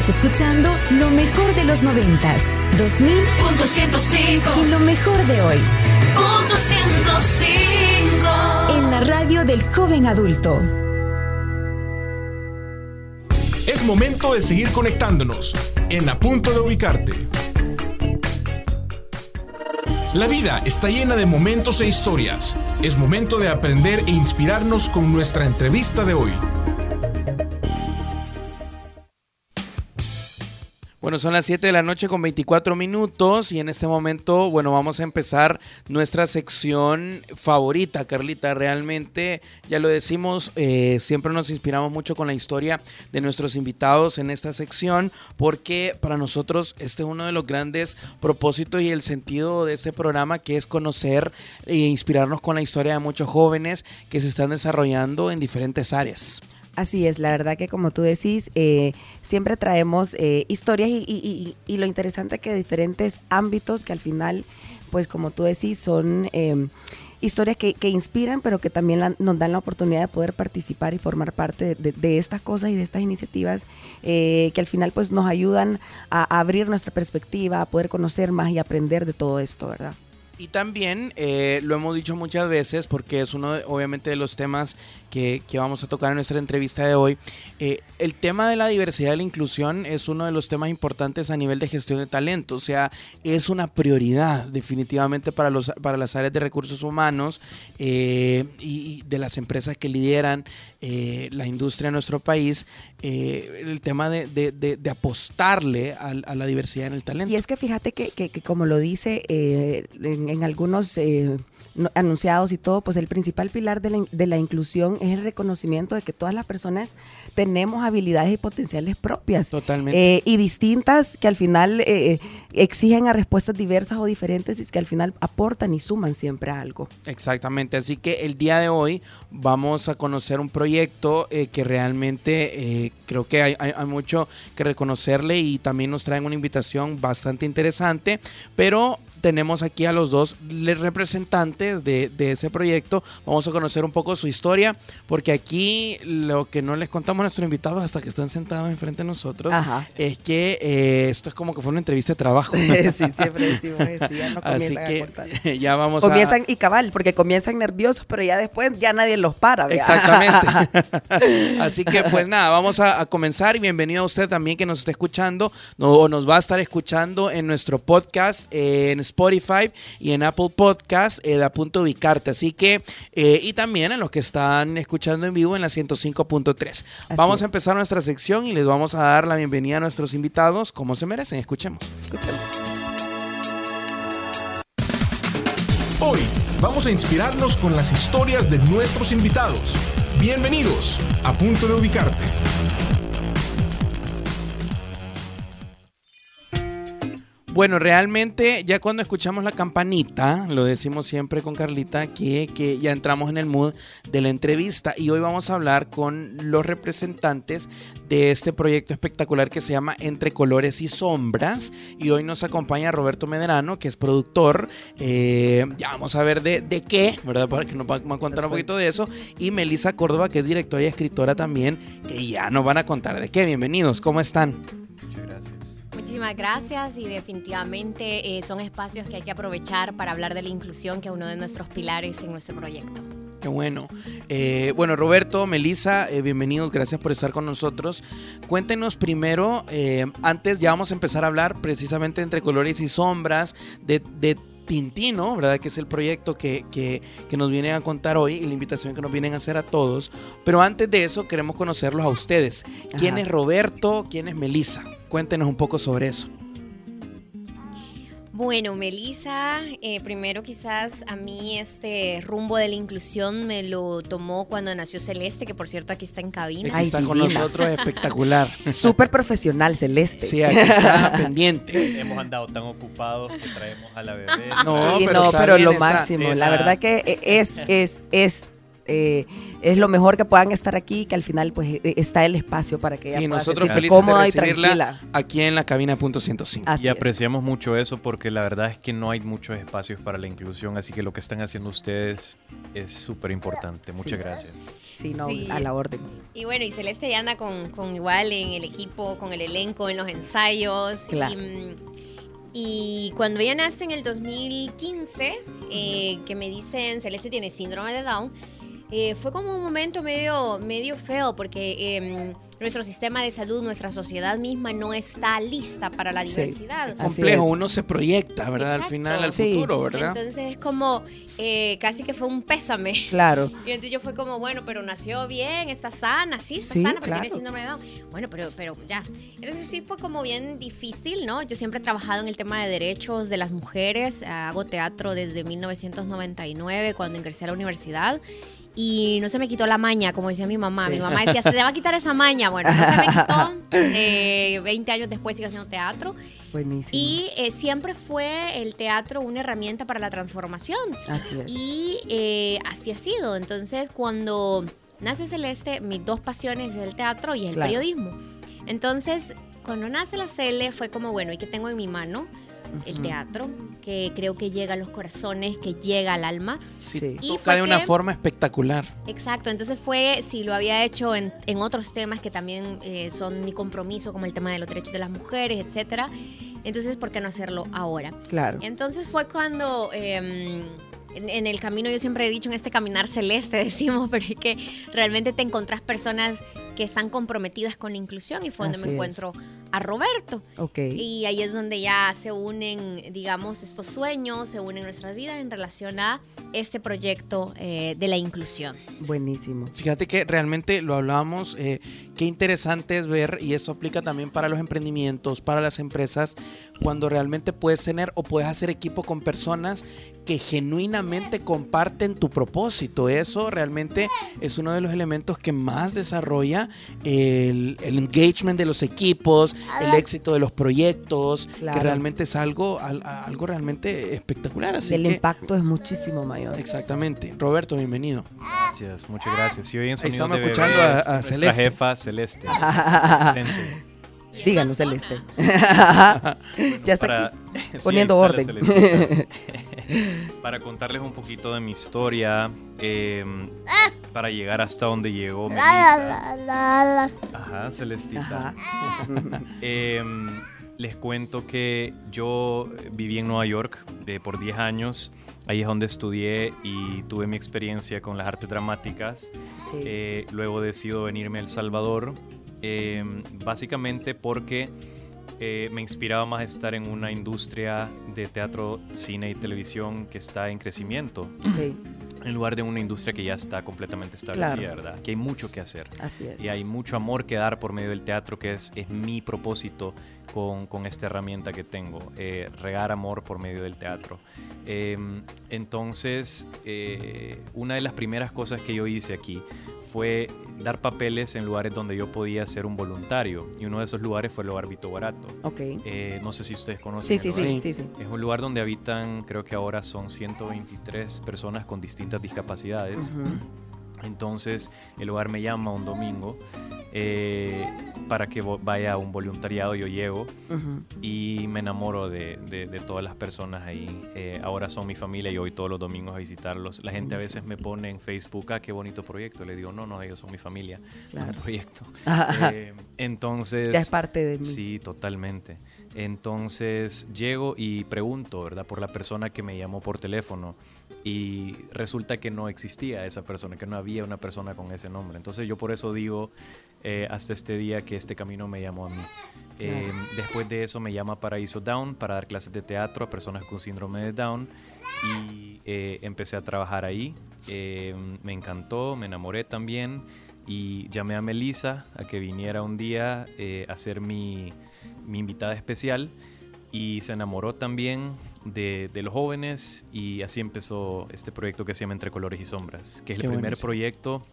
Estás escuchando lo mejor de los noventas, 2000 Punto 105. y lo mejor de hoy Punto 105. en la radio del joven adulto. Es momento de seguir conectándonos en A Punto de Ubicarte. La vida está llena de momentos e historias. Es momento de aprender e inspirarnos con nuestra entrevista de hoy. Bueno, son las 7 de la noche con 24 minutos y en este momento, bueno, vamos a empezar nuestra sección favorita, Carlita. Realmente, ya lo decimos, eh, siempre nos inspiramos mucho con la historia de nuestros invitados en esta sección porque para nosotros este es uno de los grandes propósitos y el sentido de este programa que es conocer e inspirarnos con la historia de muchos jóvenes que se están desarrollando en diferentes áreas. Así es, la verdad que como tú decís, eh, siempre traemos eh, historias y, y- lo interesante que diferentes ámbitos que al final, pues como tú decís, son eh, historias que, inspiran, pero que también nos dan la oportunidad de poder participar y formar parte de, de estas cosas y de estas iniciativas eh, que al final pues nos ayudan a, a abrir nuestra perspectiva, a poder conocer más y aprender de todo esto, ¿verdad? Y también eh, lo hemos dicho muchas veces porque es uno de- obviamente de los temas que, vamos a tocar en nuestra entrevista de hoy. Eh, el tema de la diversidad y la inclusión es uno de los temas importantes a nivel de gestión de talento. O sea, es una prioridad definitivamente para, los, para las áreas de recursos humanos eh, y, de las empresas que lideran eh, la industria en nuestro país. el tema de, de- de- apostarle a, la diversidad en el talento. Y es que fíjate que, que- como lo dice en, algunos no- anunciados y todo, pues el principal pilar de la, de la inclusión es el reconocimiento de que todas las personas tenemos habilidades y potenciales propias. Totalmente. eh, y distintas que al final eh, exigen a respuestas diversas o diferentes y que al final aportan y suman siempre a algo. Exactamente, así que el día de hoy vamos a conocer un proyecto eh, que realmente eh, creo que hay, hay- hay mucho que reconocerle y también nos traen una invitación bastante interesante, pero tenemos aquí a los dos representantes de, de ese proyecto. Vamos a conocer un poco su historia, porque aquí lo que no les contamos a nuestros invitados hasta que están sentados enfrente de nosotros Ajá. es que eh, esto es como que fue una entrevista de trabajo. sí, siempre decimos eso, ya no Así comienzan a que ya vamos a... Comienzan y cabal, porque comienzan nerviosos, pero ya después ya nadie los para. ¿vea? Exactamente. Así que pues nada, vamos a, a comenzar y bienvenido a usted también que nos está escuchando no- o nos va a estar escuchando en nuestro podcast eh, en Spotify y en Apple Podcast eh, de A Punto Ubicarte. Así que, eh, y también a los que están escuchando en vivo en la 105.3. Vamos es. a empezar nuestra sección y les vamos a dar la bienvenida a nuestros invitados como se merecen. Escuchemos. Escuchemos. Hoy vamos a inspirarnos con las historias de nuestros invitados. Bienvenidos a Punto de Ubicarte. Bueno, realmente ya cuando escuchamos la campanita, lo decimos siempre con Carlita, que, que ya entramos en el mood de la entrevista y hoy vamos a hablar con los representantes de este proyecto espectacular que se llama Entre Colores y Sombras y hoy nos acompaña Roberto Medrano, que es productor, eh, ya vamos a ver de, de qué, ¿verdad? Para que nos va, a contar un poquito de eso y Melissa Córdoba, que es directora y escritora también, que ya nos van a contar de qué. Bienvenidos, ¿cómo están? Muchas gracias. Muchísimas gracias y definitivamente eh, son espacios que hay que aprovechar para hablar de la inclusión, que es uno de nuestros pilares en nuestro proyecto. Qué bueno. Eh, bueno, Roberto, Melissa, eh, bienvenidos, gracias por estar con nosotros. Cuéntenos primero, eh, antes ya vamos a empezar a hablar precisamente entre colores y sombras de, de Tintino, ¿verdad? Que es el proyecto que, que, que nos vienen a contar hoy y la invitación que nos vienen a hacer a todos. Pero antes de eso, queremos conocerlos a ustedes. ¿Quién Ajá. es Roberto? ¿Quién es Melissa? Cuéntenos un poco sobre eso. Bueno, Melissa, eh, primero quizás a mí este rumbo de la inclusión me lo tomó cuando nació Celeste, que por cierto aquí está en cabina. Aquí Ay, está con divina. nosotros, espectacular. Súper profesional, Celeste. Sí, aquí está pendiente. Hemos andado tan ocupados que traemos a la bebé. No, Sí, pero, no, está pero bien, lo está- máximo. La verdad que es, es, es, eh, es lo mejor que puedan estar aquí, que al final pues eh, está el espacio para que Sí, nosotros felices de cómoda y recibirla tranquila. aquí en la cabina punto 105. Así Y es. apreciamos mucho eso porque la verdad es que no hay muchos espacios para la inclusión, así que lo que están haciendo ustedes es súper importante. Muchas Sí. gracias. Sí, no, Sí. a la orden. Y bueno, y Celeste ya anda con, con igual en el equipo, con el elenco, en los ensayos. Claro. Y, y cuando ella nace en el 2015, eh, que me dicen Celeste tiene síndrome de Down, eh, fue como un momento medio, medio feo porque em, nuestro sistema de salud, nuestra sociedad misma no está lista para la Sí. diversidad. Así Complejo, es. uno se proyecta, ¿verdad? Al Exacto. final, al Sí. futuro, ¿verdad? Entonces es como eh, casi que fue un pésame. Claro. Y entonces yo fue como, bueno, pero nació bien, está sana, sí, está Sí, sana, pero claro. tiene síndrome de Down. Bueno, pero, pero ya. Entonces sí fue como bien difícil, ¿no? Yo siempre he trabajado en el tema de derechos de las mujeres, hago teatro desde 1999 cuando ingresé a la universidad. Y no se me quitó la maña, como decía mi mamá. Sí. Mi mamá decía, se te va a quitar esa maña. Bueno, no se me quitó. Eh, 20 años después sigo haciendo teatro. Buenísimo. Y eh, siempre fue el teatro una herramienta para la transformación. Así es. Y eh, así ha sido. Entonces, cuando nace Celeste, mis dos pasiones es el teatro y el Claro. periodismo. Entonces, cuando nace la Cele, fue como, bueno, ¿y qué tengo en mi mano? El teatro, que creo que llega a los corazones, que llega al alma. Sí. Y Toca de una que- forma espectacular. Exacto, entonces fue, si lo había hecho en, en otros temas que también eh, son mi compromiso, como el tema de los derechos de las mujeres, etcétera. Entonces, ¿por qué no hacerlo ahora? Claro. Entonces fue cuando eh, en, en el camino, yo siempre he dicho en este caminar celeste, decimos, pero es que realmente te encontrás personas que están comprometidas con la inclusión y fue donde Así me es. A Roberto. Ok. Y ahí es donde ya se unen, digamos, estos sueños, se unen nuestras vidas en relación a este proyecto eh, de la inclusión. Buenísimo. Fíjate que realmente lo hablábamos, eh, qué interesante es ver, y eso aplica también para los emprendimientos, para las empresas, cuando realmente puedes tener o puedes hacer equipo con personas que genuinamente comparten tu propósito. Eso realmente es uno de los elementos que más desarrolla el, el engagement de los equipos, el éxito de los proyectos, que realmente es algo, al- algo realmente espectacular. Así El que, impacto es muchísimo mayor. Exactamente. Roberto, bienvenido. Gracias, muchas gracias. Y hoy en Ahí Sonidos estamos de escuchando Bebé a- a nuestra Celeste. jefa Celeste. Excelente. Díganos, Celeste. Bueno, ya está para- aquí Sí, poniendo orden. Para contarles un poquito de mi historia, eh, para llegar hasta donde llegó Melissa. Ajá, Celestita. Ajá. Eh, les cuento que yo viví en Nueva York eh, por 10 años. Ahí es donde estudié y tuve mi experiencia con las artes dramáticas. Eh, luego decido venirme a El Salvador, eh, básicamente porque eh, me inspiraba más estar en una industria de teatro, cine y televisión que está en crecimiento, Ok, en lugar de una industria que ya está completamente establecida, Claro. ¿verdad? Que hay mucho que hacer. Así es. Y hay mucho amor que dar por medio del teatro, que es, es mi propósito con, con esta herramienta que tengo, eh, regar amor por medio del teatro. Eh, entonces, eh, una de las primeras cosas que yo hice aquí fue dar papeles en lugares donde yo podía ser un voluntario. Y uno de esos lugares fue el Hogar Vito Barato. Ok. Eh, no sé si ustedes conocen. Sí, el sí, lugar. sí, sí, sí. Es un lugar donde habitan, creo que ahora son 123 personas con distintas discapacidades. Ujú. Entonces el hogar me llama un domingo eh, para que vaya a un voluntariado, yo llego y me enamoro de, de- de todas las personas ahí. Eh, ahora son mi familia y voy todos los domingos a visitarlos. La gente a veces me pone en Facebook, ah, qué bonito proyecto. Le digo, no, no, ellos son mi familia, no Claro. un proyecto. Ajá. Eh, entonces... ya es parte de mí. Sí, totalmente. Entonces llego y pregunto, ¿verdad? Por la persona que me llamó por teléfono y resulta que no existía esa persona, que no había una persona con ese nombre. Entonces yo por eso digo eh, hasta este día que este camino me llamó a mí. Eh, después de eso me llama Paraíso Down para dar clases de teatro a personas con síndrome de Down y eh, empecé a trabajar ahí. Me encantó, me enamoré también y llamé a Melissa a que viniera un día a ser mi, mi invitada especial y se enamoró también de, de los jóvenes y así empezó este proyecto que se llama Entre Colores y Sombras, que es el Qué primer buenísimo. proyecto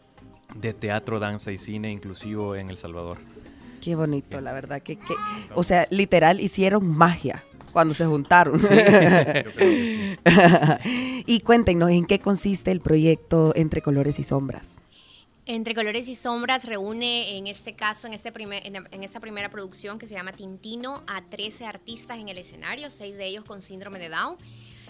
de teatro, danza y cine inclusivo en El Salvador. Qué bonito, la verdad. Que, que- o sea, literal, hicieron magia cuando se juntaron. Que sí. y cuéntenos en qué consiste el proyecto Entre Colores y Sombras. Entre Colores y Sombras reúne en este caso, en, este primer, en, en esta primera producción que se llama Tintino, a 13 artistas en el escenario, seis de ellos con síndrome de Down.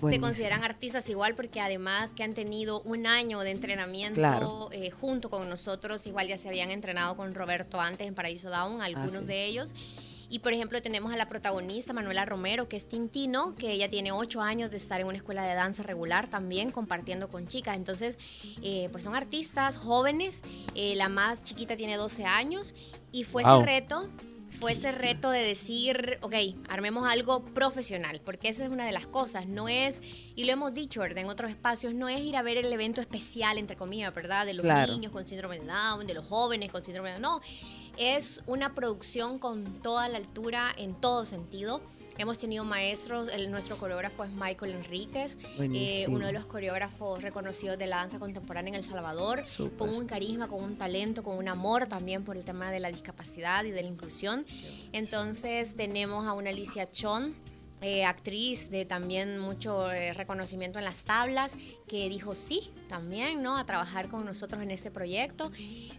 se consideran artistas igual porque además que han tenido un año de entrenamiento Claro. eh, junto con nosotros, igual ya se habían entrenado con Roberto antes en Paraíso Down, algunos Ah, sí. de ellos. Y por ejemplo tenemos a la protagonista Manuela Romero, que es Tintino, que ella tiene ocho años de estar en una escuela de danza regular también, compartiendo con chicas. Entonces, eh, pues son artistas jóvenes, eh, la más chiquita tiene 12 años y fue Wow. ese reto fue ese reto de decir, ok, armemos algo profesional, porque esa es una de las cosas, no es, y lo hemos dicho, ¿verdad? En otros espacios, no es ir a ver el evento especial, entre comillas, ¿verdad? De los Claro. niños con síndrome de Down, de los jóvenes con síndrome de Down, no, es una producción con toda la altura en todo sentido. Hemos tenido maestros, el, nuestro coreógrafo es Michael Enríquez, eh, uno de los coreógrafos reconocidos de la danza contemporánea en El Salvador, con un carisma, con un talento, con un amor también por el tema de la discapacidad y de la inclusión. Entonces tenemos a una Alicia Chon, eh, actriz de también mucho eh, reconocimiento en las tablas, que dijo sí también, ¿no? A trabajar con nosotros en este proyecto.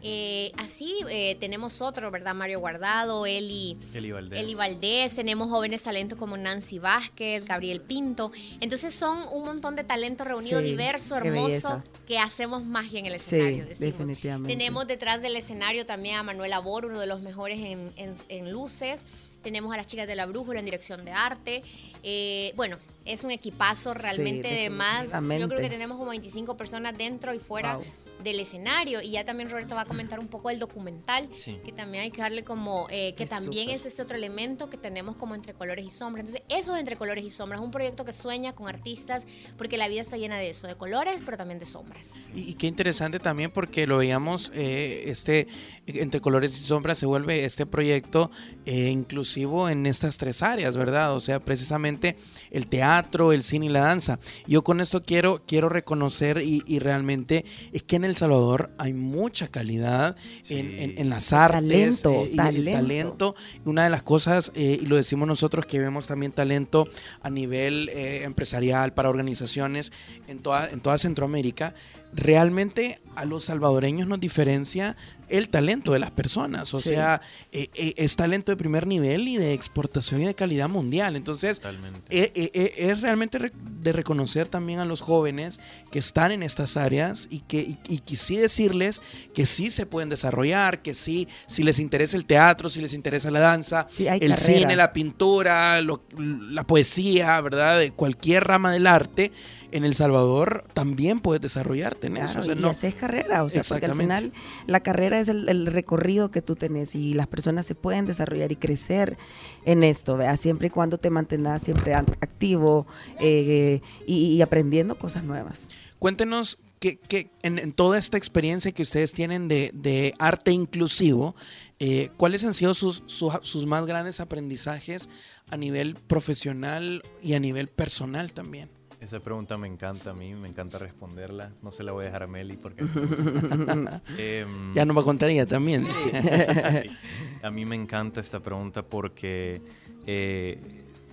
Eh, así eh, tenemos otro, ¿verdad? Mario Guardado, Eli. Eli Valdés. Eli Valdés, tenemos jóvenes talentos como Nancy Vázquez, Gabriel Pinto. Entonces son un montón de talento reunido Sí, diverso, hermoso, que hacemos magia en el Sí, escenario. decimos. definitivamente. Tenemos detrás del escenario también a Manuel Abor, uno de los mejores en, en- en luces. Tenemos a las chicas de la Brújula en dirección de arte. Eh, bueno, es un equipazo realmente de más. Yo creo que tenemos como 25 personas dentro y fuera Wow. Del escenario. Y ya también Roberto va a comentar un poco el documental, Sí. que también hay que darle como, eh, que Es también súper. es ese otro elemento que tenemos como entre colores y sombras. Entonces, eso es entre colores y sombras, un proyecto que sueña con artistas, porque la vida está llena de eso, de colores, pero también de sombras. Y, y qué interesante también porque lo veíamos, eh, este, entre colores y sombras se vuelve este proyecto eh, inclusivo en estas tres áreas, ¿verdad? O sea, precisamente el teatro, el cine y la danza. Yo con esto quiero, quiero reconocer y, y realmente es que en El Salvador hay mucha calidad en, Sí. en- en las artes. Talento, eh, y talento. talento. Una de las cosas, eh, y lo decimos nosotros, que vemos también talento a nivel eh, empresarial para organizaciones en toda, en toda Centroamérica, realmente a los salvadoreños nos diferencia el talento de las personas. O Sí. sea, eh, eh, es talento de primer nivel y de exportación y de calidad mundial. Entonces, eh, es realmente re- de reconocer también a los jóvenes que están en estas áreas y que, y, y que sí decirles que sí se pueden desarrollar, que sí, si les interesa el teatro, si les interesa la danza, Sí, el carrera. cine, la pintura, lo- la poesía, ¿verdad? De cualquier rama del arte, en El Salvador también puedes desarrollarte en eso. Claro, O sea, y no- haces carrera, o sea, porque al final la carrera es el, el recorrido que tú tenés y las personas se pueden desarrollar y crecer en esto, ¿vea? siempre y cuando te mantengas siempre activo eh, y, y aprendiendo cosas nuevas. Cuéntenos que, que en, en toda esta experiencia que ustedes tienen de, de arte inclusivo, eh, ¿cuáles han sido sus, sus, sus más grandes aprendizajes a nivel profesional y a nivel personal también? Esa pregunta me encanta a mí, me encanta responderla. No se la voy a dejar a Meli porque... Em, Ya no me contaría también. a mí me encanta esta pregunta porque eh,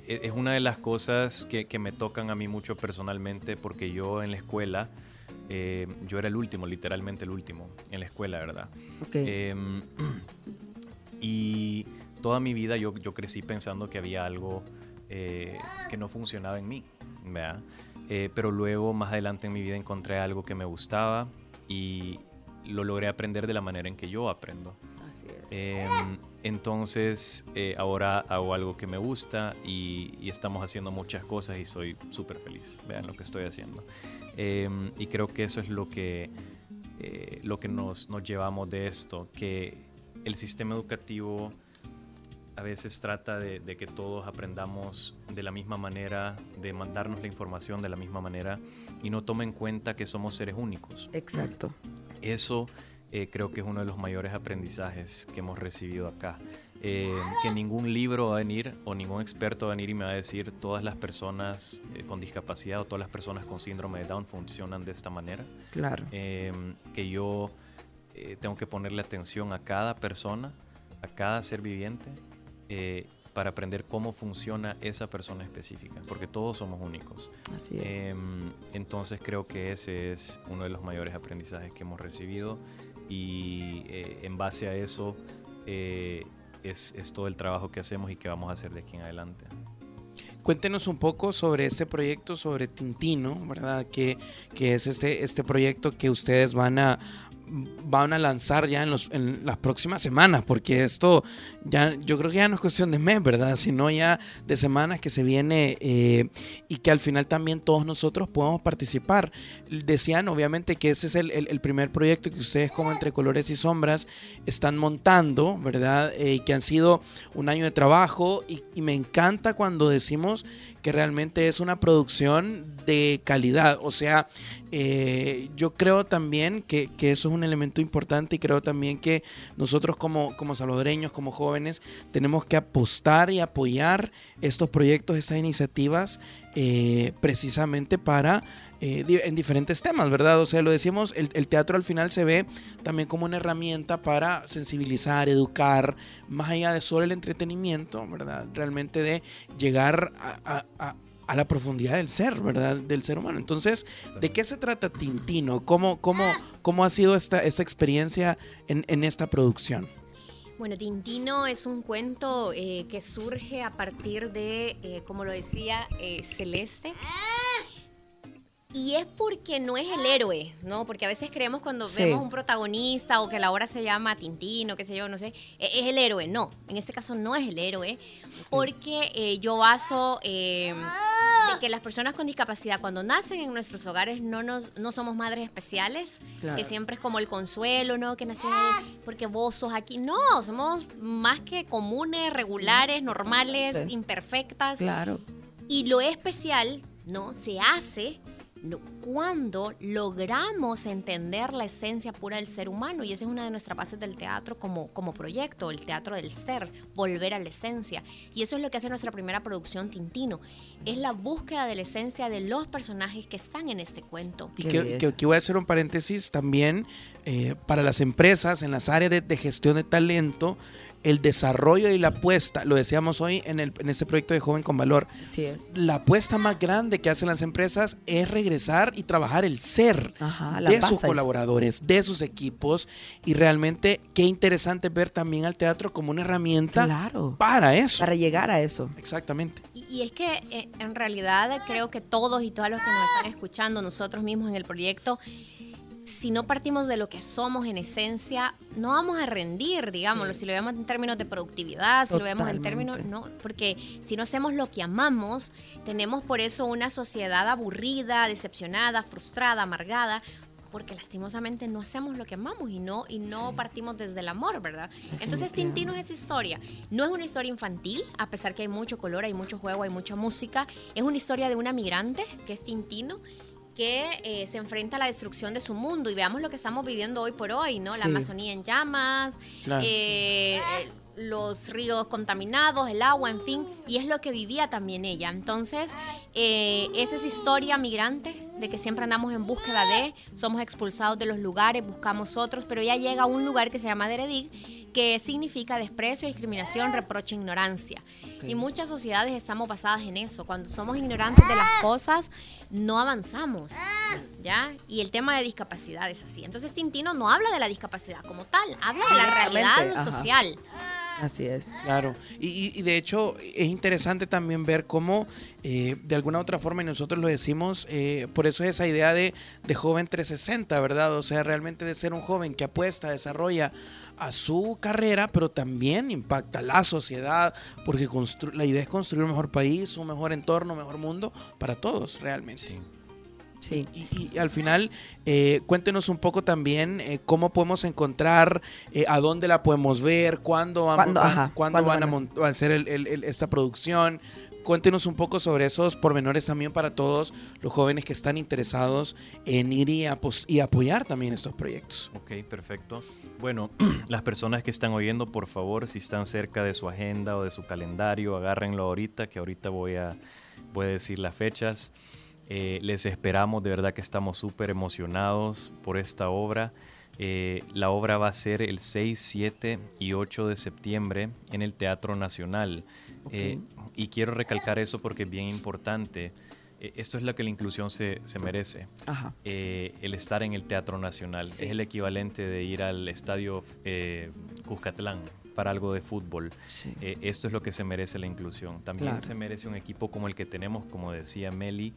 e- es una de las cosas que, que me tocan a mí mucho personalmente porque yo en la escuela, eh, yo era el último, literalmente el último en la escuela, ¿verdad? Ok. Em, y toda mi vida yo, yo crecí pensando que había algo eh, que no funcionaba en mí, ¿verdad? Eh, pero luego más adelante en mi vida encontré algo que me gustaba y lo logré aprender de la manera en que yo aprendo. Así es. Em, entonces eh, ahora hago algo que me gusta y, y estamos haciendo muchas cosas y soy súper feliz. Vean lo que estoy haciendo. Em, y creo que eso es lo que, eh, lo que nos, nos llevamos de esto, que el sistema educativo a veces trata de, de que todos aprendamos de la misma manera, de mandarnos la información de la misma manera y no toma en cuenta que somos seres únicos. Exacto. Eso eh, creo que es uno de los mayores aprendizajes que hemos recibido acá. Eh, que ningún libro va a venir o ningún experto va a venir y me va a decir todas las personas eh, con discapacidad o todas las personas con síndrome de Down funcionan de esta manera. Claro. Eh, que yo tengo que ponerle atención a cada persona, a cada ser viviente, eh, para aprender cómo funciona esa persona específica, porque todos somos únicos. Así es. Em, entonces creo que ese es uno de los mayores aprendizajes que hemos recibido y eh, en base a eso eh, es, es todo el trabajo que hacemos y que vamos a hacer de aquí en adelante. cuéntenos un poco sobre este proyecto, sobre Tintino, ¿verdad? Que, que es este, este proyecto que ustedes van a, van a lanzar ya en, los, en las próximas semanas, porque esto ya, yo creo que ya no es cuestión de mes, ¿verdad? Sino ya de semanas que se viene eh, y que al final también todos nosotros podamos participar. Decían obviamente que ese es el, primer proyecto que ustedes como Entre Colores y Sombras están montando, ¿verdad? Eh, que han sido un año de trabajo y me encanta cuando decimos que realmente es una producción de calidad, o sea, eh, yo creo también que, que eso es un elemento importante y creo también que nosotros como, como salvadoreños, como jóvenes, tenemos que apostar y apoyar estos proyectos, estas iniciativas, eh, precisamente para, eh, en diferentes temas, ¿verdad? O sea, lo decíamos, el, el teatro al final se ve también como una herramienta para sensibilizar, educar, más allá de solo el entretenimiento, ¿verdad? Realmente de llegar a, a- a- la profundidad del ser, ¿verdad? Del ser humano. Entonces, ¿de qué se trata Tintino? ¿Cómo, cómo, cómo ha sido esta, esta experiencia en, en esta producción? Bueno, Tintino es un cuento eh, que surge a partir de, eh, como lo decía eh, Celeste. Y es porque no es el héroe, ¿no? Porque a veces creemos cuando Sí. vemos un protagonista o que la obra se llama Tintino, qué sé yo, no sé, e- es el héroe. No, en este caso no es el héroe, porque eh, yo baso eh, de que las personas con discapacidad cuando nacen en nuestros hogares no, nos, no somos madres especiales, Claro. que siempre es como el consuelo, ¿no? Que nació porque vos sos aquí. No, somos más que comunes, regulares, normales, Sí. imperfectas. Claro. Y lo especial, ¿no? Se hace cuando logramos entender la esencia pura del ser humano. Y esa es una de nuestras bases del teatro como, como proyecto, el teatro del ser, volver a la esencia. Y eso es lo que hace nuestra primera producción, Tintino. Es la búsqueda de la esencia de los personajes que están en este cuento. Y que, que- que voy a hacer un paréntesis también eh, para las empresas en las áreas de, de gestión de talento, el desarrollo y la apuesta, lo decíamos hoy en, el, en este proyecto de Joven con Valor, Así es. la apuesta más grande que hacen las empresas es regresar y trabajar el ser Ajá, de sus colaboradores, de sus equipos y realmente qué interesante ver también al teatro como una herramienta Claro. para eso. Para llegar a eso. Exactamente. Y, y es que eh, en realidad creo que todos y todas los que nos están escuchando, nosotros mismos en el proyecto, si no partimos de lo que somos en esencia, no vamos a rendir, digámoslo, si lo vemos en términos de productividad, si lo vemos en términos, no, porque si no hacemos lo que amamos, tenemos por eso una sociedad aburrida, decepcionada, frustrada, amargada, porque lastimosamente no hacemos lo que amamos y no y no partimos desde el amor, ¿verdad? Entonces Tintino es esa historia. No es una historia infantil, a pesar que hay mucho color, hay mucho juego, hay mucha música. Es una historia de una migrante, que es Tintino, que eh, se enfrenta a la destrucción de su mundo. Y veamos lo que estamos viviendo hoy por hoy, ¿no? La Sí. Amazonía en llamas, Claro. eh, eh, los ríos contaminados, el agua, en fin. Y es lo que vivía también ella. Entonces, eh, es esa historia migrante de que siempre andamos en búsqueda de, somos expulsados de los lugares, buscamos otros, pero ella llega a un lugar que se llama Deredig, que significa desprecio, discriminación, reproche, ignorancia. Y muchas sociedades estamos basadas en eso. Cuando somos ignorantes de las cosas, no avanzamos. ¿Ya? Y el tema de discapacidad es así. Entonces Tintino no habla de la discapacidad como tal, habla de la realidad ajá. social. Así es. Claro, y, de hecho es interesante también ver cómo eh, de alguna u otra forma, y nosotros lo decimos, eh, por eso es esa idea de, de joven 360, ¿verdad? O sea, realmente de ser un joven que apuesta, desarrolla a su carrera, pero también impacta a la sociedad, porque constru- la idea es construir un mejor país, un mejor entorno, un mejor mundo para todos, realmente. Sí. Sí. Y, y al final, eh, cuéntenos un poco también eh, cómo podemos encontrar, eh, a dónde la podemos ver, cuándo, vamos- ¿Cuándo? van- Ajá, cuándo ¿cuándo van a, van a- mont- a hacer el- el- el- esta producción. Cuéntenos un poco sobre esos pormenores también para todos los jóvenes que están interesados en ir y apoyar también estos proyectos. Ok, perfecto. Bueno, las personas que están oyendo, por favor, si están cerca de su agenda o de su calendario, agárrenlo ahorita, que ahorita voy a, voy a decir las fechas. Eh, les esperamos, de verdad que estamos súper emocionados por esta obra. Eh, la obra va a ser el 6, 7 y 8 de septiembre en el Teatro Nacional. Eh, y quiero recalcar eso porque es bien importante. Eh, esto es lo que la inclusión se, se merece Ajá. el estar en el Teatro Nacional. Sí. Es el equivalente de ir al estadio Cuscatlán, para algo de fútbol. Sí. Eh, esto es lo que se merece la inclusión. También Claro. se merece un equipo como el que tenemos, como decía Meli.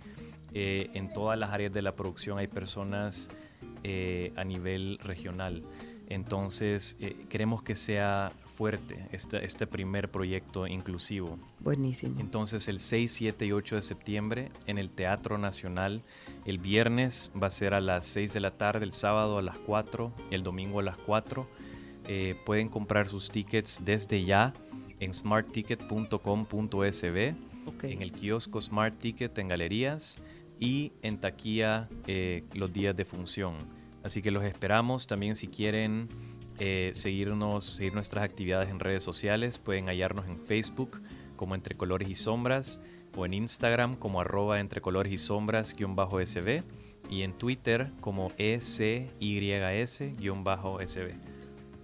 eh, en todas las áreas de la producción hay personas eh, a nivel regional. Entonces, queremos que sea fuerte este, este primer proyecto inclusivo. Buenísimo. Entonces el 6, 7 y 8 de septiembre en el Teatro Nacional. El viernes va a ser a las 6 de la tarde, el sábado a las 4, el domingo a las 4. Eh, pueden comprar sus tickets desde ya en smartticket.com.sb, en el kiosco Smart Ticket en galerías y en taquilla eh, los días de función. Así que los esperamos. También si quieren eh, seguirnos, seguir nuestras actividades en redes sociales, pueden hallarnos en Facebook como Entre Colores y Sombras o en Instagram como arroba entre colores y sombras guion bajo sb y en Twitter como E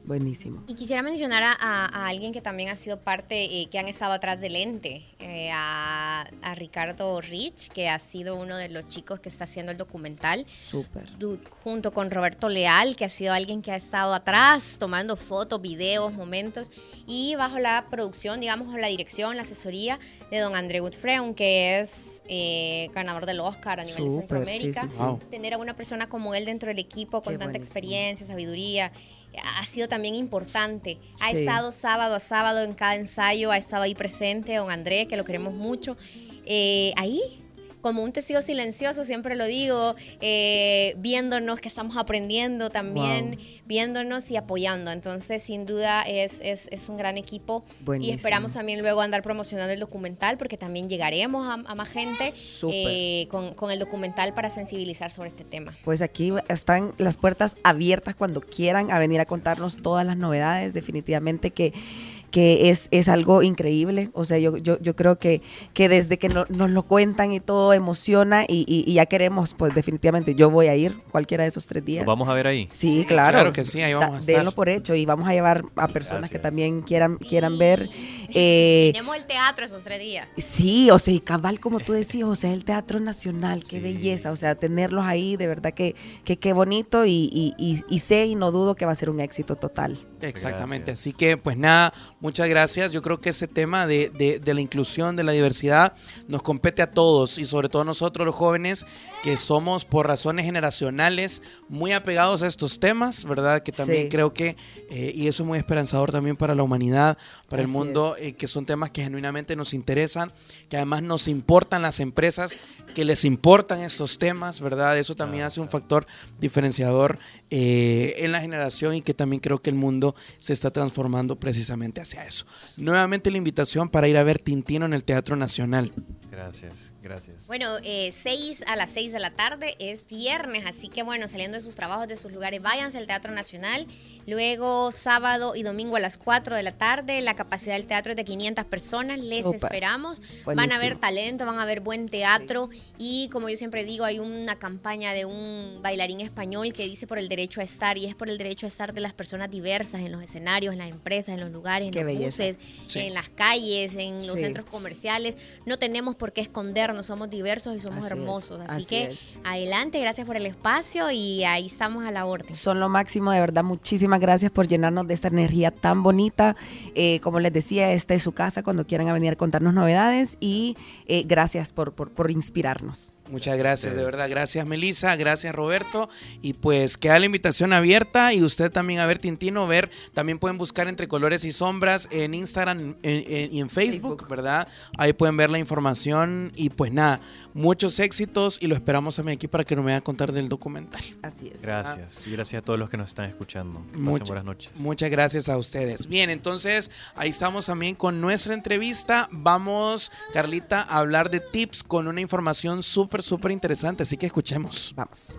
Buenísimo. Y quisiera mencionar a, a- a alguien que también ha sido parte, eh, que han estado atrás del ente, eh, a, a Ricardo Rich, que ha sido uno de los chicos que está haciendo el documental, Súper. du- junto con Roberto Leal, que ha sido alguien que ha estado atrás, tomando fotos, videos, momentos, y bajo la producción, digamos, la dirección, la asesoría de don André Gutfreun, que es eh, ganador del Oscar a nivel de Súper, Centroamérica. sí, sí, sí. Wow. Tener a una persona como él dentro del equipo con Qué tanta buenísimo. experiencia, sabiduría, ha sido también importante. Ha Sí. estado sábado a sábado en cada ensayo, ha estado ahí presente don André, que lo queremos mucho. Eh, ahí, como un testigo silencioso, siempre lo digo, eh, viéndonos que estamos aprendiendo también, viéndonos y apoyando. Entonces, sin duda, es, es, es un gran equipo. Buenísimo. Y esperamos también luego andar promocionando el documental, porque también llegaremos a, a más gente eh, con, con el documental para sensibilizar sobre este tema. Pues aquí están las puertas abiertas cuando quieran a venir a contarnos todas las novedades. Definitivamente que, que es, es algo increíble. O sea, yo, yo, yo creo que, que desde que no- nos lo cuentan y todo emociona y, y- y ya queremos, pues definitivamente yo voy a ir cualquiera de esos tres días. ¿Nos vamos a ver ahí? Sí, claro. claro que sí, ahí vamos a estar. Denlo por hecho y vamos a llevar a personas que también quieran, quieran ver. Eh, Tenemos el teatro esos tres días. Sí, o sea, y cabal, como tú decías, o sea, el Teatro Nacional, qué Sí. belleza, o sea, tenerlos ahí, de verdad que que qué bonito y, y- y- y sé y no dudo que va a ser un éxito total. Exactamente, Gracias. así que pues nada, muchas gracias. Yo creo que ese tema de, de- de la inclusión, de la diversidad, nos compete a todos y sobre todo nosotros los jóvenes que somos por razones generacionales muy apegados a estos temas, ¿verdad? Que también Sí. creo que, eh, y eso es muy esperanzador también para la humanidad, para el Así eh, que son temas que genuinamente nos interesan, que además nos importan las empresas, que les importan estos temas, ¿verdad? Eso también Claro, hace un factor diferenciador eh, en la generación y que también creo que el mundo se está transformando precisamente hacia eso. Nuevamente la invitación para ir a ver Tintino en el Teatro Nacional. Gracias, gracias. Bueno, eh, 6 a las 6 de la tarde es viernes, así que bueno, saliendo de sus trabajos, de sus lugares, váyanse al Teatro Nacional. Luego, sábado y domingo a las 4 de la tarde, la capacidad del teatro es de 500 personas. Les esperamos. Van a ver talento, van a ver buen teatro. Y como yo siempre digo, hay una campaña de un bailarín español que dice por el derecho a estar, y es por el derecho a estar de las personas diversas en los escenarios, en las empresas, en los lugares, en Qué los belleza. buses, Sí. en las calles, en los Sí. centros comerciales. No tenemos por qué escondernos, somos diversos y somos Así es, hermosos. Así, así que es. adelante, gracias por el espacio y ahí estamos a la orden. Son lo máximo, de verdad, muchísimas gracias por llenarnos de esta energía tan bonita. Eh, como les decía, esta es su casa cuando quieran venir a contarnos novedades y eh, gracias por, por, por inspirarnos. Muchas gracias, de verdad. Gracias, Melissa. Gracias, Roberto. Y pues queda la invitación abierta y usted también a ver Tintino, ver. También pueden buscar entre colores y sombras en Instagram en- en- y en Facebook, Facebook. ¿verdad? Ahí pueden ver la información. Y pues nada, muchos éxitos y lo esperamos también aquí para que nos venga a contar del documental. Así es. Gracias. Y gracias a todos los que nos están escuchando. Que pasen Mucha- buenas noches. Muchas gracias a ustedes. Bien, entonces ahí estamos también con nuestra entrevista. Vamos, Carlita, a hablar de tips con una información súper, súper interesante. Así que escuchemos. Vamos.